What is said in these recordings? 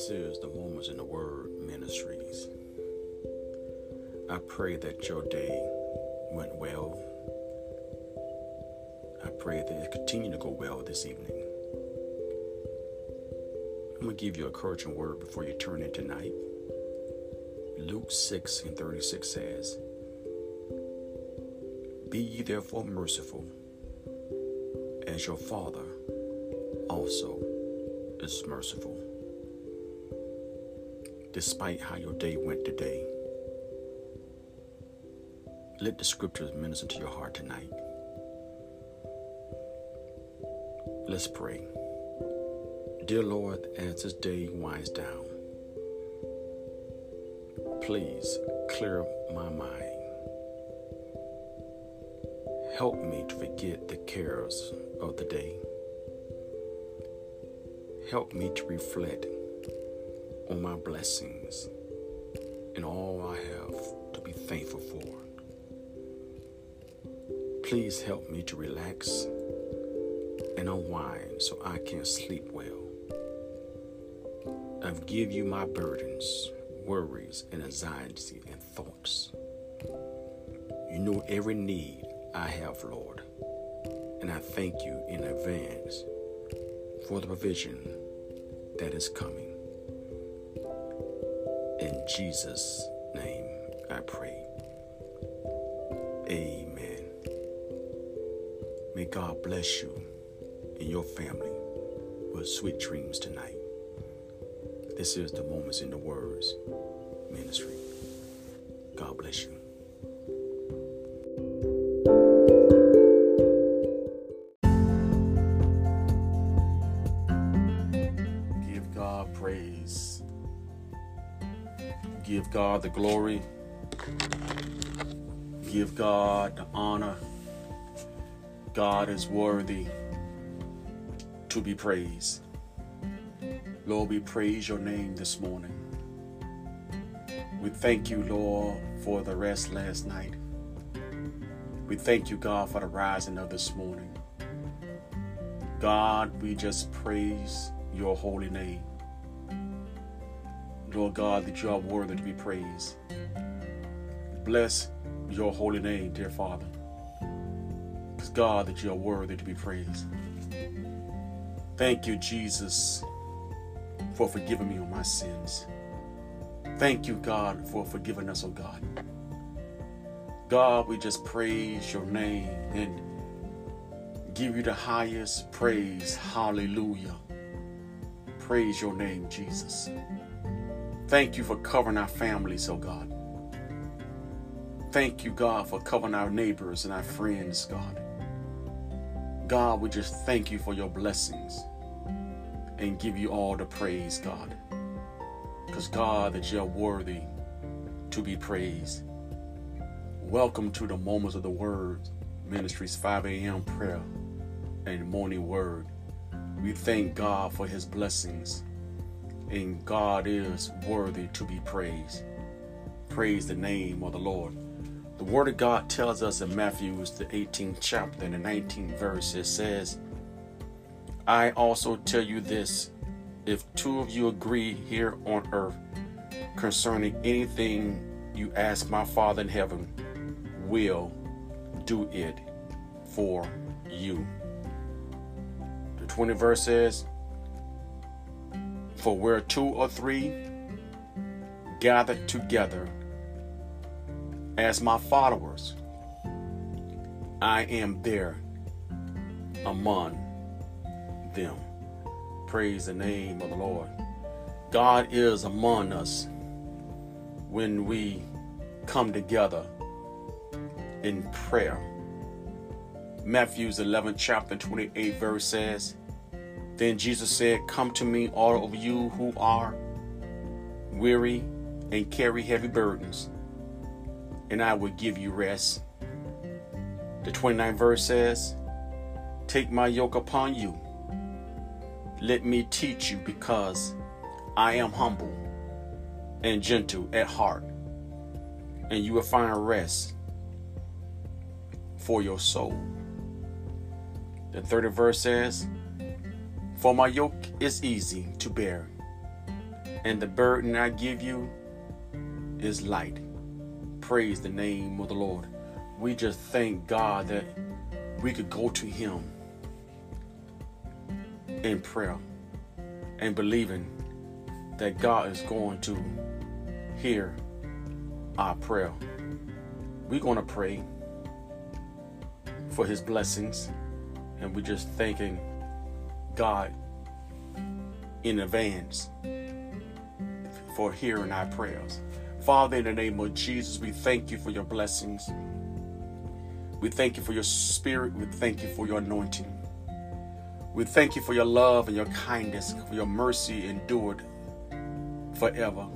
This is the Moments in the Word Ministries. I pray that your day went well. I pray that it continue to go well this evening. I'm going to give you a encouraging word before you turn in tonight. Luke 6 and 36 says, Be ye therefore merciful, as your Father also is merciful despite how your day went today. Let the scriptures minister to your heart tonight. Let's pray. Dear Lord, as this day winds down, please clear my mind. Help me to forget the cares of the day. Help me to reflect on my blessings and all I have to be thankful for. Please help me to relax and unwind so I can sleep well. I give you my burdens, worries, and anxiety and thoughts. You know every need I have, Lord, and I thank you in advance for the provision that is coming. In Jesus' name I pray. Amen. May God bless you and your family with sweet dreams tonight. This is the Moments in the Words ministry. God bless you. God the glory. Give God the honor. God is worthy to be praised. Lord, we praise your name this morning. We thank you, Lord, for the rest last night. We thank you, God, for the rising of this morning. God, we just praise your holy name. Lord God, that you are worthy to be praised. Bless your holy name, dear Father. Because God, that you are worthy to be praised. Thank you, Jesus, for forgiving me of my sins. Thank you, God, for forgiving us, oh God. God, we just praise your name and give you the highest praise. Hallelujah. Praise your name, Jesus. Thank you for covering our families, oh God. Thank you, God, for covering our neighbors and our friends, God. God, we just thank you for your blessings and give you all the praise, God. Because, God, that you're worthy to be praised. Welcome to the Moments of the Word Ministries 5 a.m. prayer and morning word. We thank God for his blessings and God is worthy to be praised. Praise the name of the Lord. The Word of God tells us in Matthew, the 18th chapter and the 19th verse, it says, I also tell you this if two of you agree here on earth concerning anything you ask my Father in heaven, will do it for you. The 20th verse says, for where two or three gathered together as my followers, I am there among them. Praise the name of the Lord. God is among us when we come together in prayer. Matthew's 11th chapter 28 verse says, then Jesus said, Come to me, all of you who are weary and carry heavy burdens, and I will give you rest. The 29th verse says, Take my yoke upon you. Let me teach you, because I am humble and gentle at heart, and you will find rest for your soul. The 30th verse says, for my yoke is easy to bear, And the burden I give you is light. Praise the name of the Lord. We just thank God that we could go to Him in prayer and believing that God is going to hear our prayer. We're going to pray for His blessings, and we're just thanking God in advance for hearing our prayers. Father, in the name of Jesus, we thank you for your blessings. We thank you for your spirit. We thank you for your anointing. We thank you for your love and your kindness, for your mercy endured forever.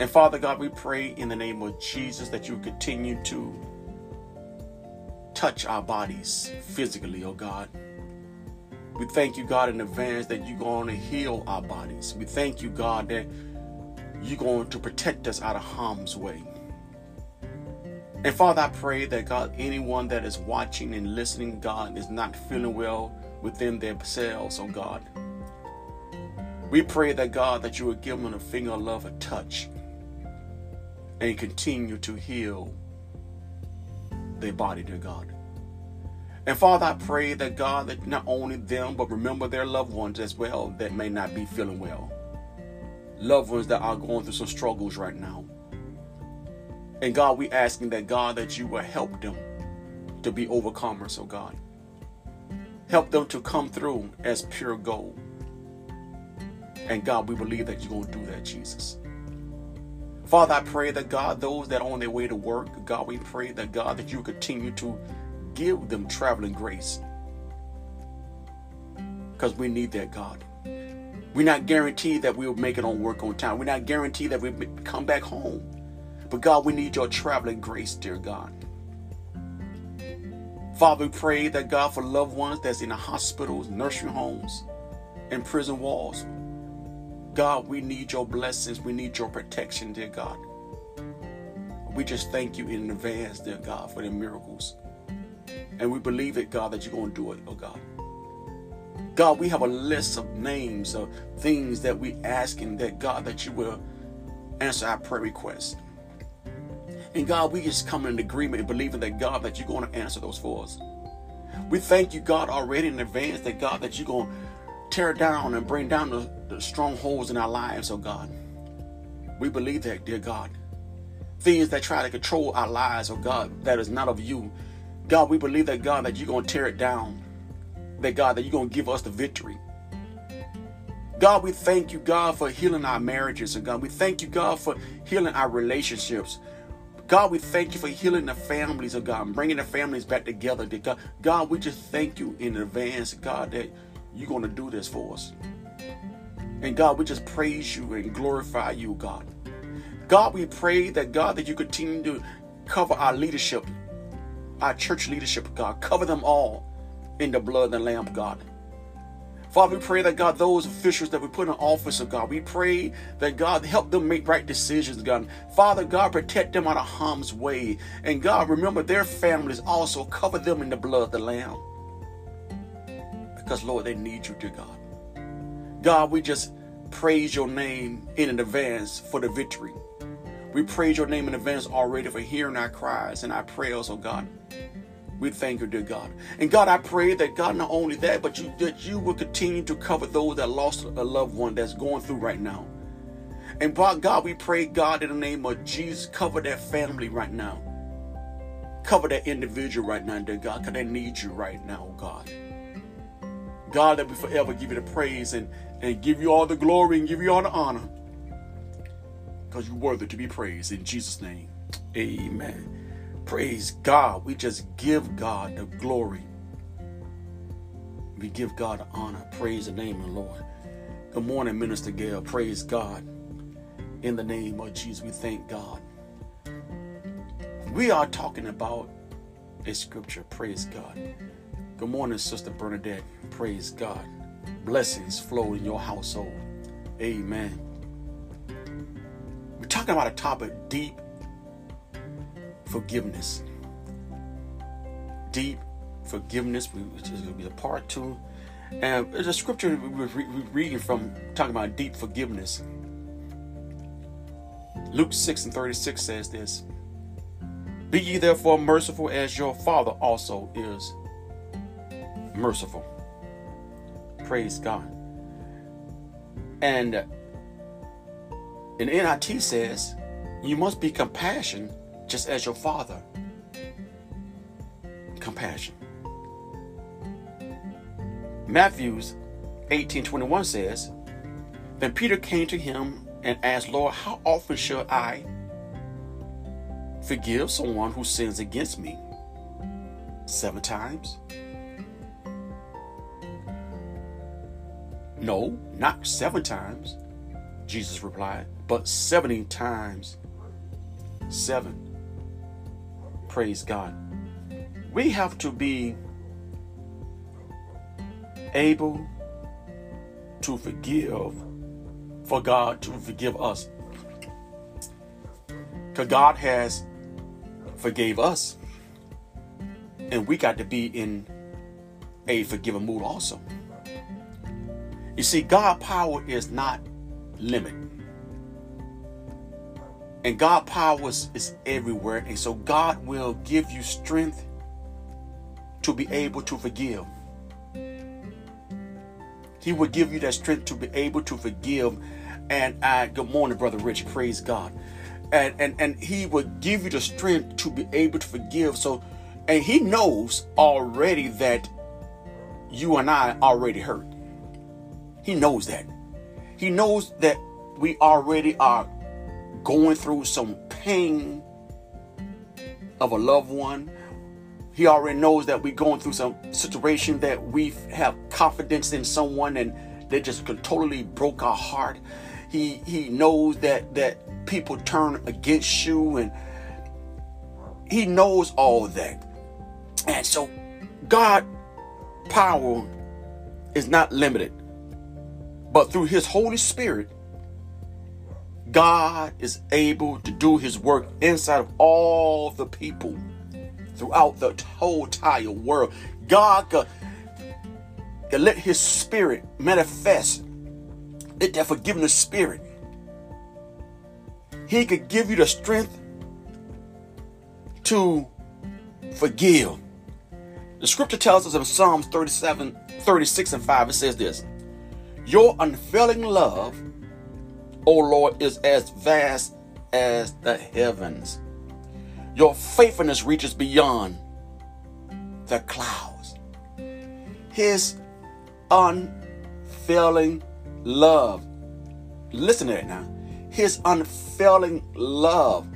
And Father God, we pray in the name of Jesus that you continue to touch our bodies physically, oh God. We thank you, God, in advance that you're going to heal our bodies. We thank you, God, that you're going to protect us out of harm's way. And Father, I pray that God, anyone that is watching and listening, God, is not feeling well within themselves, oh God. We pray that God, that you would give them a finger of love, a touch, and continue to heal their body, dear God. And Father, I pray that God, that not only them, but remember their loved ones as well that may not be feeling well. Loved ones that are going through some struggles right now. And God, we asking that God, that you will help them to be overcomers, oh God. Help them to come through as pure gold. And God, we believe that you're going to do that, Jesus. Father, I pray that God, those that are on their way to work, God, we pray that God, that you continue to give them traveling grace. Because we need that, God. We're not guaranteed that we'll make it on work on time. We're not guaranteed that we'll come back home. But God, we need your traveling grace, dear God. Father, we pray that God for loved ones that's in the hospitals, nursing homes, and prison walls. God, we need your blessings. We need your protection, dear God. We just thank you in advance, dear God, for the miracles. And we believe it, God, that you're going to do it, oh God. God, we have a list of names of things that we asking that God that you will answer our prayer requests. And God, we just come in agreement and believing that God that you're going to answer those for us. We thank you, God, already in advance that God that you're going to tear down and bring down the, the strongholds in our lives, oh God. We believe that, dear God. Things that try to control our lives, oh God, that is not of you. God, we believe that, God, that you're going to tear it down. That, God, that you're going to give us the victory. God, we thank you, God, for healing our marriages. And God, we thank you, God, for healing our relationships. God, we thank you for healing the families of God and bringing the families back together. God, God, we just thank you in advance, God, that you're going to do this for us. And God, we just praise you and glorify you, God. God, we pray that, God, that you continue to cover our leadership our church leadership, God. Cover them all in the blood of the Lamb, God. Father, we pray that God, those officials that we put in office, of God, we pray that God help them make right decisions, God. Father, God, protect them out of harm's way. And God, remember their families also. Cover them in the blood of the Lamb. Because, Lord, they need you, dear God. God, we just praise your name in advance for the victory. We praise your name in advance already for hearing our cries and our prayers, oh God. We thank you, dear God. And God, I pray that God, not only that, but you that you will continue to cover those that lost a loved one that's going through right now. And God, we pray, God, in the name of Jesus, cover that family right now. Cover that individual right now, dear God, because they need you right now, oh God. God, that we forever give you the praise and, and give you all the glory and give you all the honor because you're worthy to be praised. In Jesus' name, amen. Praise God. We just give God the glory. We give God the honor. Praise the name of the Lord. Good morning, Minister Gail. Praise God. In the name of Jesus, we thank God. We are talking about a scripture. Praise God. Good morning, Sister Bernadette. Praise God. Blessings flow in your household. Amen talking about a topic deep forgiveness. Deep forgiveness, which is going to be a part two. And the scripture we're reading from talking about deep forgiveness. Luke 6 and 36 says this Be ye therefore merciful as your Father also is merciful. Praise God. And in NLT says, You must be compassion just as your Father. Compassion. Matthew's 18:21 says, Then Peter came to him and asked, Lord, how often shall I forgive someone who sins against me? Seven times? No, not seven times, Jesus replied, but 70 times seven. Praise God. We have to be able to forgive for God to forgive us. Because God has forgave us. And we got to be in a forgiving mood also. You see, God power is not limited. And God power is, is everywhere. And so God will give you strength to be able to forgive. He will give you that strength to be able to forgive. And I, good morning, Brother Rich. Praise God. And, and, and he will give you the strength to be able to forgive. So, and he knows already that you and I already hurt. He knows that. He knows that we already are going through some pain of a loved one he already knows that we're going through some situation that we have confidence in someone and they just totally broke our heart. He he knows that that people turn against you and he knows all that. And so God power is not limited. But through his Holy Spirit, God is able to do his work inside of all the people throughout the whole entire world. God could, could let His Spirit manifest. Let that forgiveness spirit. He could give you the strength to forgive. The scripture tells us in Psalms 37, 36 and 5, it says this Your unfailing love, O Lord, is as vast as the heavens. Your faithfulness reaches beyond the clouds. His unfailing love. Listen to it now. His unfailing love.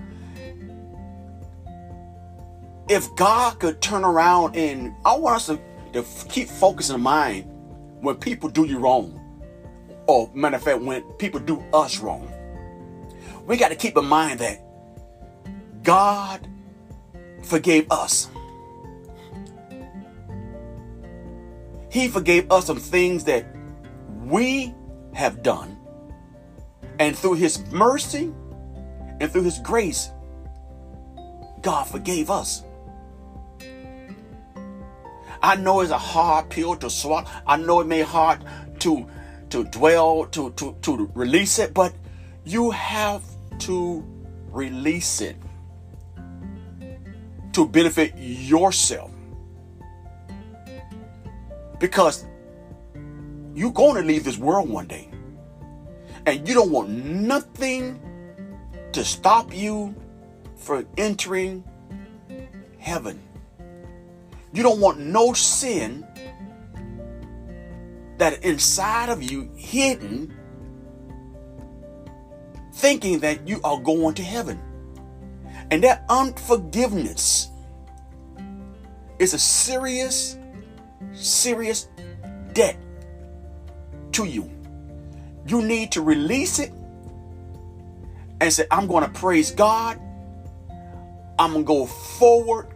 If God could turn around and I want us to, to keep focusing in mind when people do you wrong. Or matter of fact, when people do us wrong. We got to keep in mind that God forgave us. He forgave us some things that we have done. And through His mercy and through His grace, God forgave us. I know it's a hard pill to swallow. I know it may hard to to dwell, to, to, to release it, but you have to release it to benefit yourself. Because you're going to leave this world one day. And you don't want nothing to stop you from entering heaven. You don't want no sin that inside of you hidden thinking that you are going to heaven. And that unforgiveness is a serious, serious debt to you. You need to release it and say, I'm going to praise God. I'm going to go forward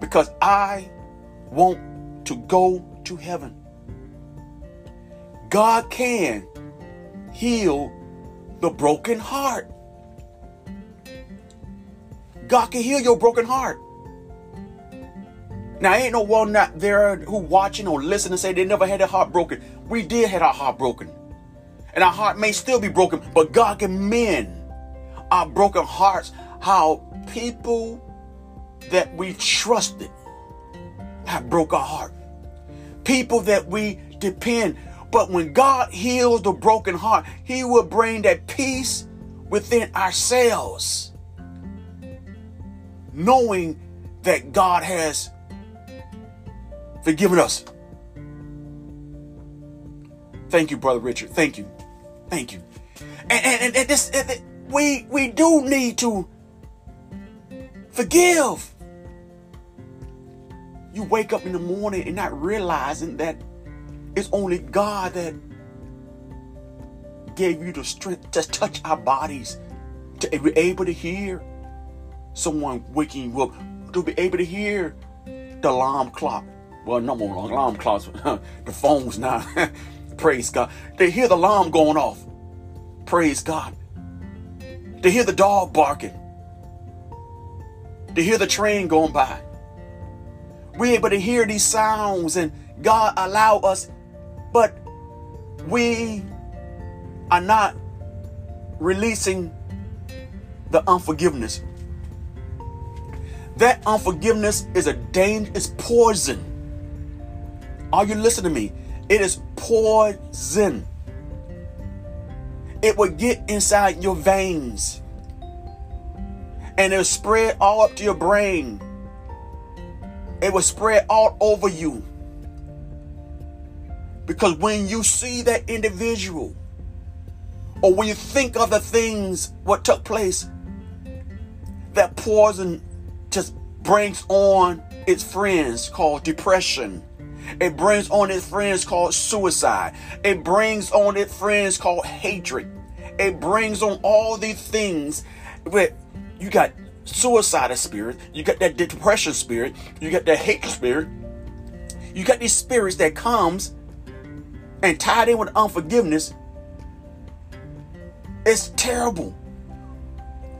because I want to go to heaven. God can heal the broken heart. God can heal your broken heart. Now, ain't no one not there who watching or listening say they never had their heart broken. We did have our heart broken. And our heart may still be broken, but God can mend our broken hearts. How people that we trusted have broke our heart. People that we depend. But when God heals the broken heart, He will bring that peace within ourselves. Knowing that God has forgiven us. Thank you, Brother Richard. Thank you. Thank you. And, and, and this, and we we do need to forgive. You wake up in the morning and not realizing that it's only God that gave you the strength to touch our bodies, to be able to hear someone waking you up, to be able to hear the alarm clock. Well, no more alarm clocks, the phones now. Praise God. They hear the alarm going off. Praise God. They hear the dog barking. They hear the train going by. We're able to hear these sounds and God allow us, but we are not releasing the unforgiveness. That unforgiveness is a danger, it's poison. Are you listening to me? It is poison. It will get inside your veins and it'll spread all up to your brain. It will spread all over you. Because when you see that individual, or when you think of the things what took place, that poison just brings on its friends called depression, it brings on its friends called suicide. It brings on its friends called hatred. It brings on all these things. But you got suicidal spirit, you got that depression spirit, you got that hatred spirit. You got these spirits that comes and tied in with unforgiveness. It's terrible.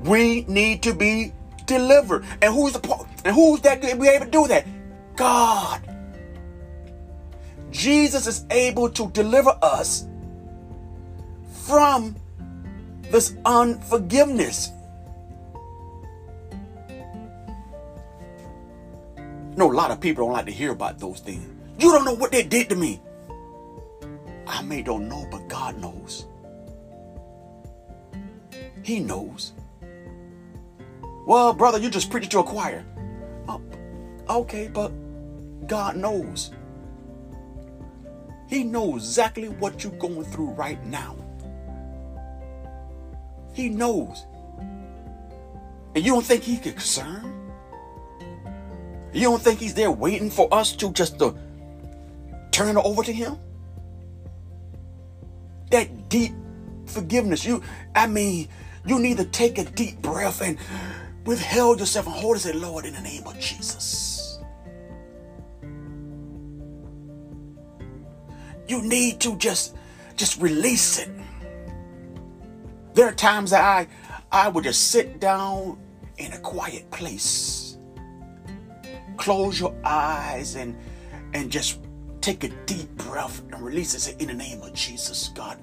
We need to be delivered. And who's the part? and who's that to be able to do that? God. Jesus is able to deliver us from this unforgiveness. No, a lot of people don't like to hear about those things. You don't know what they did to me. I may don't know, but God knows. He knows. Well, brother, you just preaching to a choir. Oh, okay, but God knows. He knows exactly what you're going through right now. He knows. And you don't think he's concerned? You don't think he's there waiting for us to just to turn it over to him? Deep forgiveness. You, I mean, you need to take a deep breath and withhold yourself and hold it say, Lord, in the name of Jesus. You need to just just release it. There are times that I I would just sit down in a quiet place. Close your eyes and and just take a deep breath and release it. Say, in the name of Jesus, God,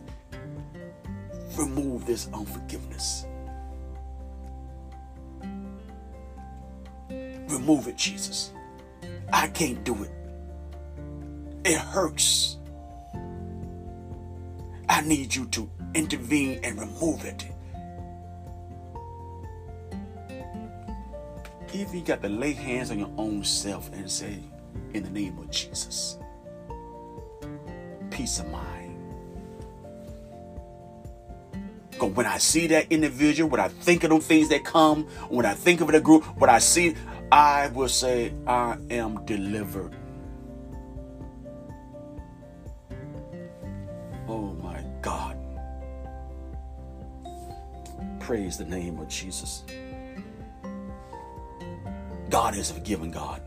remove this unforgiveness. Remove it, Jesus. I can't do it. It hurts. I need you to intervene and remove it. If you got to lay hands on your own self and say, in the name of Jesus, peace of mind. When I see that individual, when I think of those things that come, when I think of the group, what I see, I will say, I am delivered. Oh my God. Praise the name of Jesus. God is a forgiving God.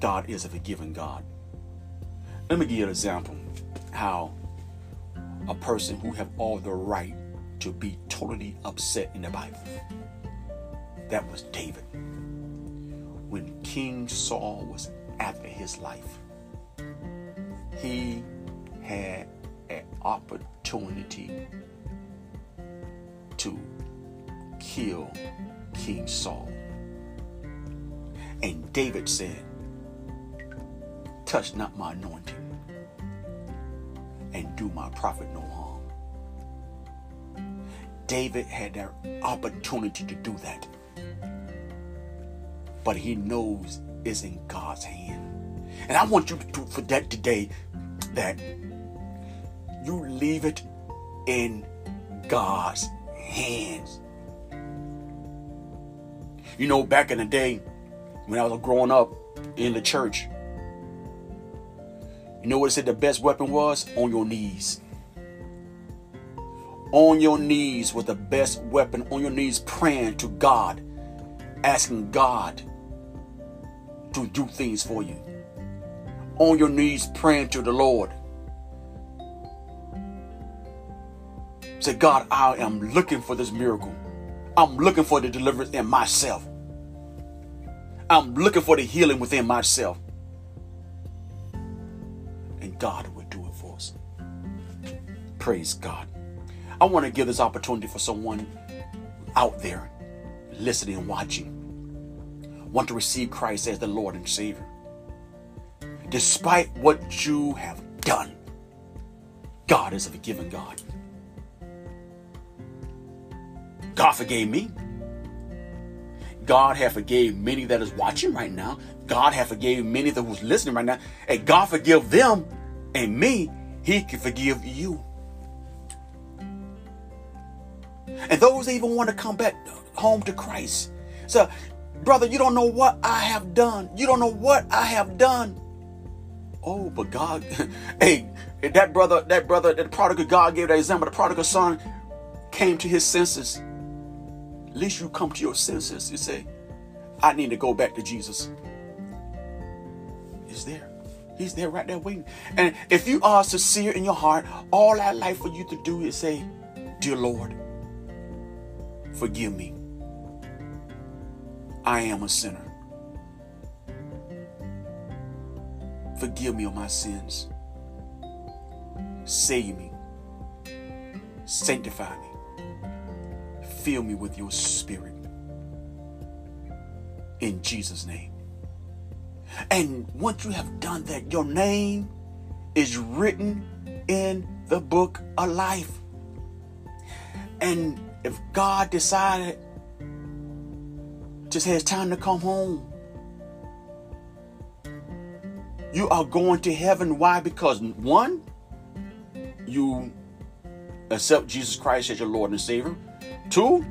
God is a forgiving God. Let me give you an example how a person who have all the right to be totally upset in the Bible. That was David. When King Saul was after his life. He had an opportunity to kill King Saul. And David said, Touch not my anointing do my prophet no harm. David had that opportunity to do that. But he knows it's in God's hand. And I want you to for that today that you leave it in God's hands. You know, back in the day when I was growing up in the church, you know what it said the best weapon was? On your knees. On your knees was the best weapon. On your knees, praying to God, asking God to do things for you. On your knees, praying to the Lord. Say, God, I am looking for this miracle. I'm looking for the deliverance in myself. I'm looking for the healing within myself. God will do it for us. Praise God. I want to give this opportunity for someone out there listening and watching. Want to receive Christ as the Lord and Savior. Despite what you have done, God is a forgiving God. God forgave me. God have forgave many that is watching right now. God have forgave many that was listening right now. And God forgive them and me, He can forgive you. And those that even want to come back home to Christ. So, brother, you don't know what I have done. You don't know what I have done. Oh, but God, hey, that brother, that brother, that prodigal God gave that example. The prodigal son came to his senses. At least you come to your senses. You say, I need to go back to Jesus. He's there. He's there right there waiting. And if you are sincere in your heart, all that life for you to do is say, Dear Lord, forgive me. I am a sinner. Forgive me of my sins. Save me. Sanctify me. Fill me with your spirit. In Jesus' name. And once you have done that, your name is written in the book of life. And if God decided just has time to come home, you are going to heaven. Why? Because one, you accept Jesus Christ as your Lord and Savior. Two,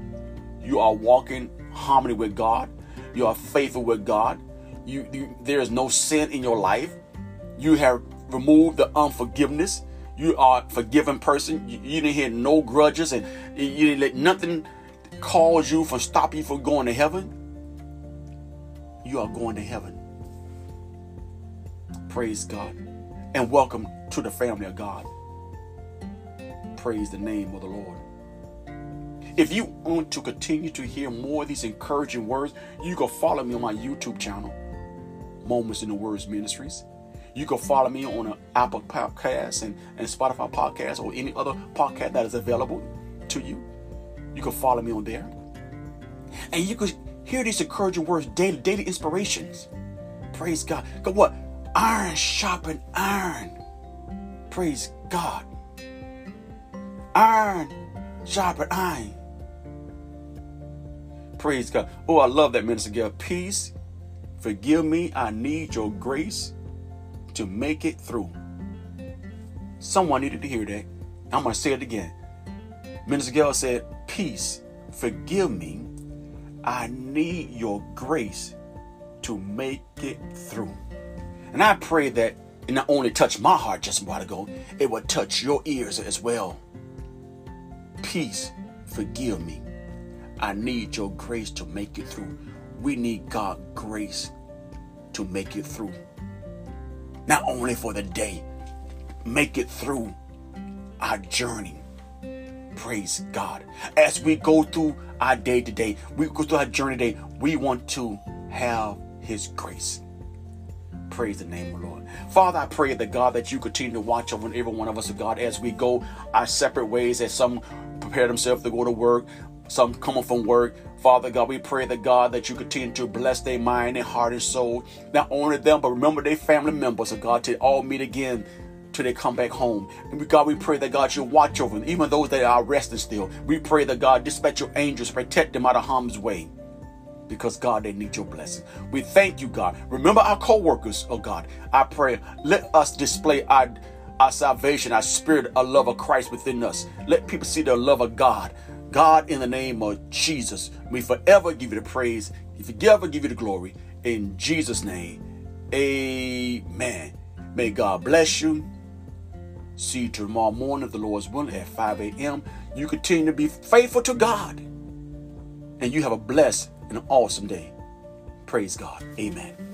you are walking harmony with God. You are faithful with God. You, you there is no sin in your life. You have removed the unforgiveness. You are a forgiven person. You, you didn't have no grudges, and you didn't let nothing cause you from stop you from going to heaven. You are going to heaven. Praise God, and welcome to the family of God. Praise the name of the Lord. If you want to continue to hear more of these encouraging words, you can follow me on my YouTube channel, Moments in the Words Ministries. You can follow me on Apple Podcast and, and Spotify podcast or any other podcast that is available to you. You can follow me on there. And you can hear these encouraging words daily, daily inspirations. Praise God. Because what? Iron sharpen iron. Praise God. Iron sharpen iron. Praise God. Oh, I love that, Minister Gail. Peace. Forgive me. I need your grace to make it through. Someone needed to hear that. I'm going to say it again. Minister Gail said, Peace. Forgive me. I need your grace to make it through. And I pray that it not only touched my heart just a while ago, it will touch your ears as well. Peace. Forgive me. I need your grace to make it through. We need God grace to make it through. Not only for the day, make it through our journey. Praise God. As we go through our day to day, we go through our journey day, we want to have His grace. Praise the name of the Lord. Father, I pray that God that you continue to watch over every one of us, oh God, as we go our separate ways, as some prepare themselves to go to work, some coming from work. Father God, we pray that God that you continue to bless their mind and heart and soul. Not only them, but remember their family members of God to all meet again till they come back home. And God, we pray that God you'll watch over them, even those that are resting still. We pray that God dispatch your angels, protect them out of harm's way. Because God, they need your blessing. We thank you, God. Remember our co-workers, oh God. I pray, let us display our our salvation, our spirit, our love of Christ within us. Let people see the love of God. God, in the name of Jesus, we forever give you the praise. We forever give you the glory. In Jesus' name, amen. May God bless you. See you tomorrow morning the Lord's willing at 5 a.m. You continue to be faithful to God. And you have a blessed and awesome day. Praise God. Amen.